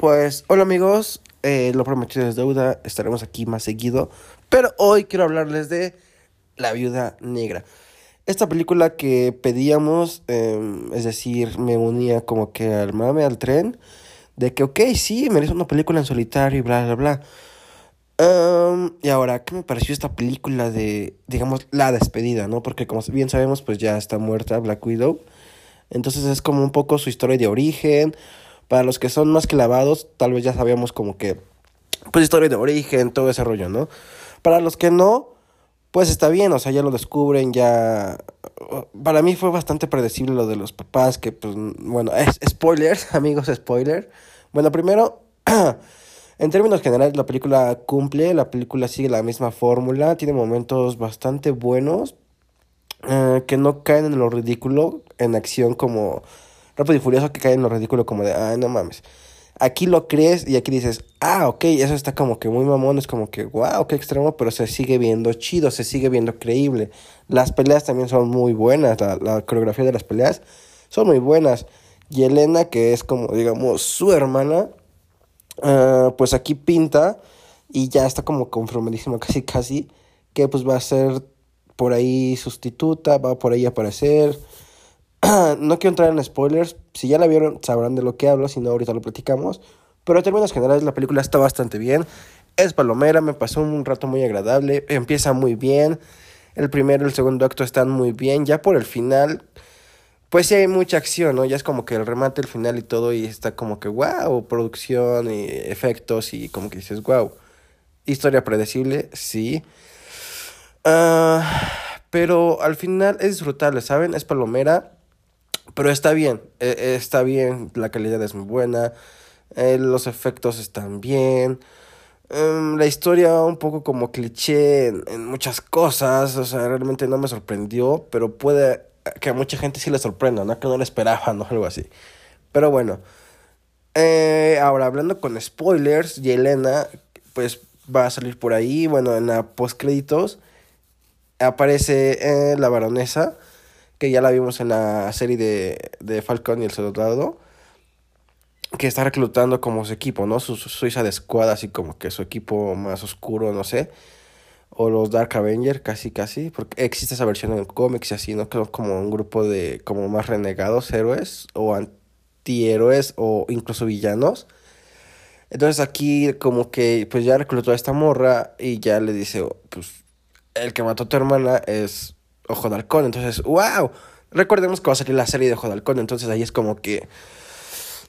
Pues hola amigos, eh, lo prometido es deuda, estaremos aquí más seguido, pero hoy quiero hablarles de La Viuda Negra. Esta película que pedíamos, em, es decir, me unía como que al mame, al tren, de que ok, sí, merece una película en solitario y bla, bla, bla. Em, y ahora, ¿qué me pareció esta película de, digamos, la despedida, ¿no? Porque como bien sabemos, pues ya está muerta Black Widow. Entonces es como un poco su historia de origen para los que son más clavados, tal vez ya sabíamos como que, pues historia de origen, todo ese rollo, ¿no? Para los que no, pues está bien, o sea, ya lo descubren, ya... Para mí fue bastante predecible lo de los papás, que pues, bueno, es spoilers, amigos, spoiler. Bueno, primero, en términos generales, la película cumple, la película sigue la misma fórmula, tiene momentos bastante buenos, eh, que no caen en lo ridículo, en acción como Rápido y Furioso que cae en lo ridículo como de, ay, no mames. Aquí lo crees y aquí dices, ah, ok, eso está como que muy mamón, es como que, wow, qué extremo, pero se sigue viendo chido, se sigue viendo creíble. Las peleas también son muy buenas, la, coreografía de las peleas son muy buenas. Y Elena, que es como, digamos, su hermana, uh, pues aquí pinta y ya está como conformadísima casi, casi, que pues va a ser por ahí sustituta, va por ahí a aparecer. no quiero entrar en spoilers. Si ya la vieron, sabrán de lo que hablo. Si no, ahorita lo platicamos. Pero en términos generales, la película está bastante bien. Es palomera, me pasó un rato muy agradable. Empieza muy bien. El primero y el segundo acto están muy bien. Ya por el final, pues sí hay mucha acción, ¿no? Ya es como que el remate, el final y todo. Y está como que, wow, producción y efectos. Y como que dices, wow. Historia predecible, sí. Ah, pero al final es disfrutable, ¿saben? Es palomera pero está bien, e, e, está bien, la calidad es muy buena, eh, los efectos están bien. Em, la historia un poco como cliché en, muchas cosas, o sea, realmente no me sorprendió, pero puede que a mucha gente sí le sorprenda, ¿no? Que no le esperaban o algo así. Pero bueno, eh, ahora hablando con spoilers, Yelena, pues va a salir por ahí, bueno, en la post créditos aparece eh, la baronesa que ya la vimos en la serie de, de Falcon y el Soldado, que está reclutando como su equipo, ¿no? Su, su de Squad, así como que su equipo más oscuro, no sé. O los Dark Avenger, casi, casi. Porque existe esa versión en cómics y así, ¿no? Como un grupo de como más renegados héroes o antihéroes o incluso villanos. Entonces aquí como que pues ya reclutó a esta morra y ya le dice, oh, pues el que mató a tu hermana es Ojo de. Entonces, wow. Recordemos que va a salir la serie de Ojo de. Entonces ahí es como que.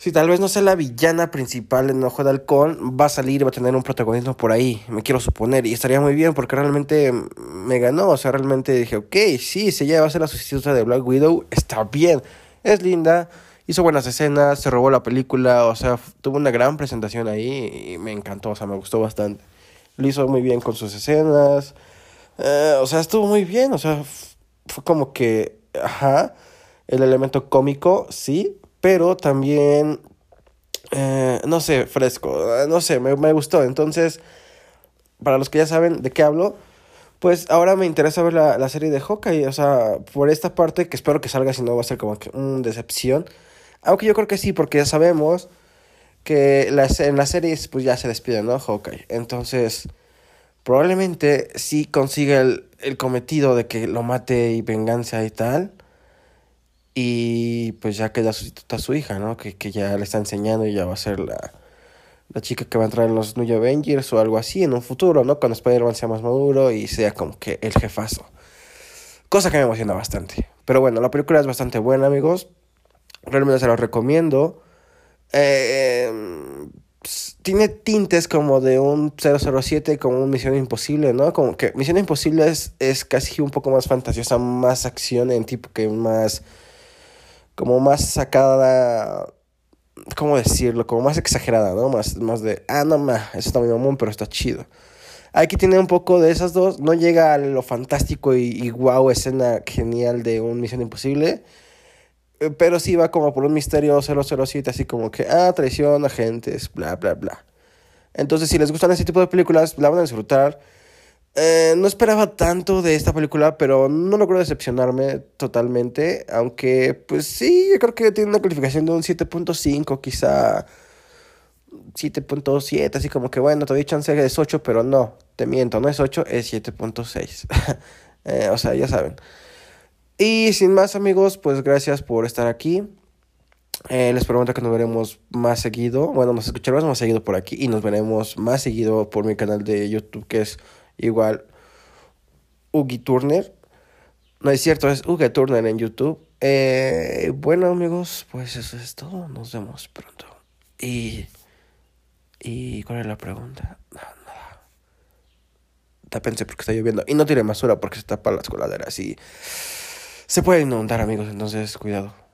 Si tal vez no sea la villana principal en Ojo de va a salir, va a tener un protagonismo por ahí, me quiero suponer, y estaría muy bien porque realmente me ganó, o sea, realmente dije, ok, sí, si ella va a ser la sustituta de Black Widow, está bien, es linda, hizo buenas escenas, se robó la película, o sea, tuvo una gran presentación ahí y me encantó, o sea, me gustó bastante. Lo hizo muy bien con sus escenas, eh, o sea, estuvo muy bien, o sea, fue como que, ajá, el elemento cómico, sí, pero también, eh, no sé, fresco, no sé, me, me, gustó. Entonces, para los que ya saben de qué hablo, pues ahora me interesa ver la, la serie de Hawkeye, o sea, por esta parte que espero que salga, si no va a ser como que una decepción. Aunque yo creo que sí, porque ya sabemos que las, en las series pues ya se despide, ¿no? Hawkeye. Entonces, probablemente sí consiga el, el cometido de que lo mate y venganza y tal. Y pues ya queda sustituta su hija, ¿no? Que, que ya le está enseñando y ya va a ser la, la chica que va a entrar en los New Avengers o algo así en un futuro, ¿no? Cuando Spider-Man sea más maduro y sea como que el jefazo. Cosa que me emociona bastante. Pero bueno, la película es bastante buena, amigos. Realmente se la recomiendo. Eh, tiene tintes como de un 007, como un Misión Imposible, ¿no? Como que Misión Imposible es, es casi un poco más fantasiosa, más acción en tipo que más, como más sacada, ¿cómo decirlo? Como más exagerada, ¿no? Más, más de, ah, no, ma, eso está muy mamón, pero está chido. Aquí tiene un poco de esas dos, no llega a lo fantástico y, y wow, escena genial de un Misión Imposible, pero sí va como por un misterio 007, así como que, ah, traición, agentes, bla, bla, bla. Entonces, si les gustan ese tipo de películas, la van a disfrutar. Eh, no esperaba tanto de esta película, pero no logró decepcionarme totalmente. Aunque, pues sí, yo creo que tiene una calificación de un 7.5, quizá. 7.7, así como que bueno, todavía chance es 8, pero no, te miento, no es 8, es 7.6. eh, o sea, ya saben. Y sin más amigos, pues gracias por estar aquí. Eh, les prometo que nos veremos más seguido. Bueno, nos escucharemos más seguido por aquí y nos veremos más seguido por mi canal de YouTube que es igual Ugi Turner. No es cierto, es Ugi Turner en YouTube. Eh, bueno amigos, pues eso es todo. Nos vemos pronto. Y... ¿Y cuál es la pregunta? No, nada. Tápense porque está lloviendo. Y no tire basura porque se tapa las coladeras y se puede inundar amigos, entonces cuidado.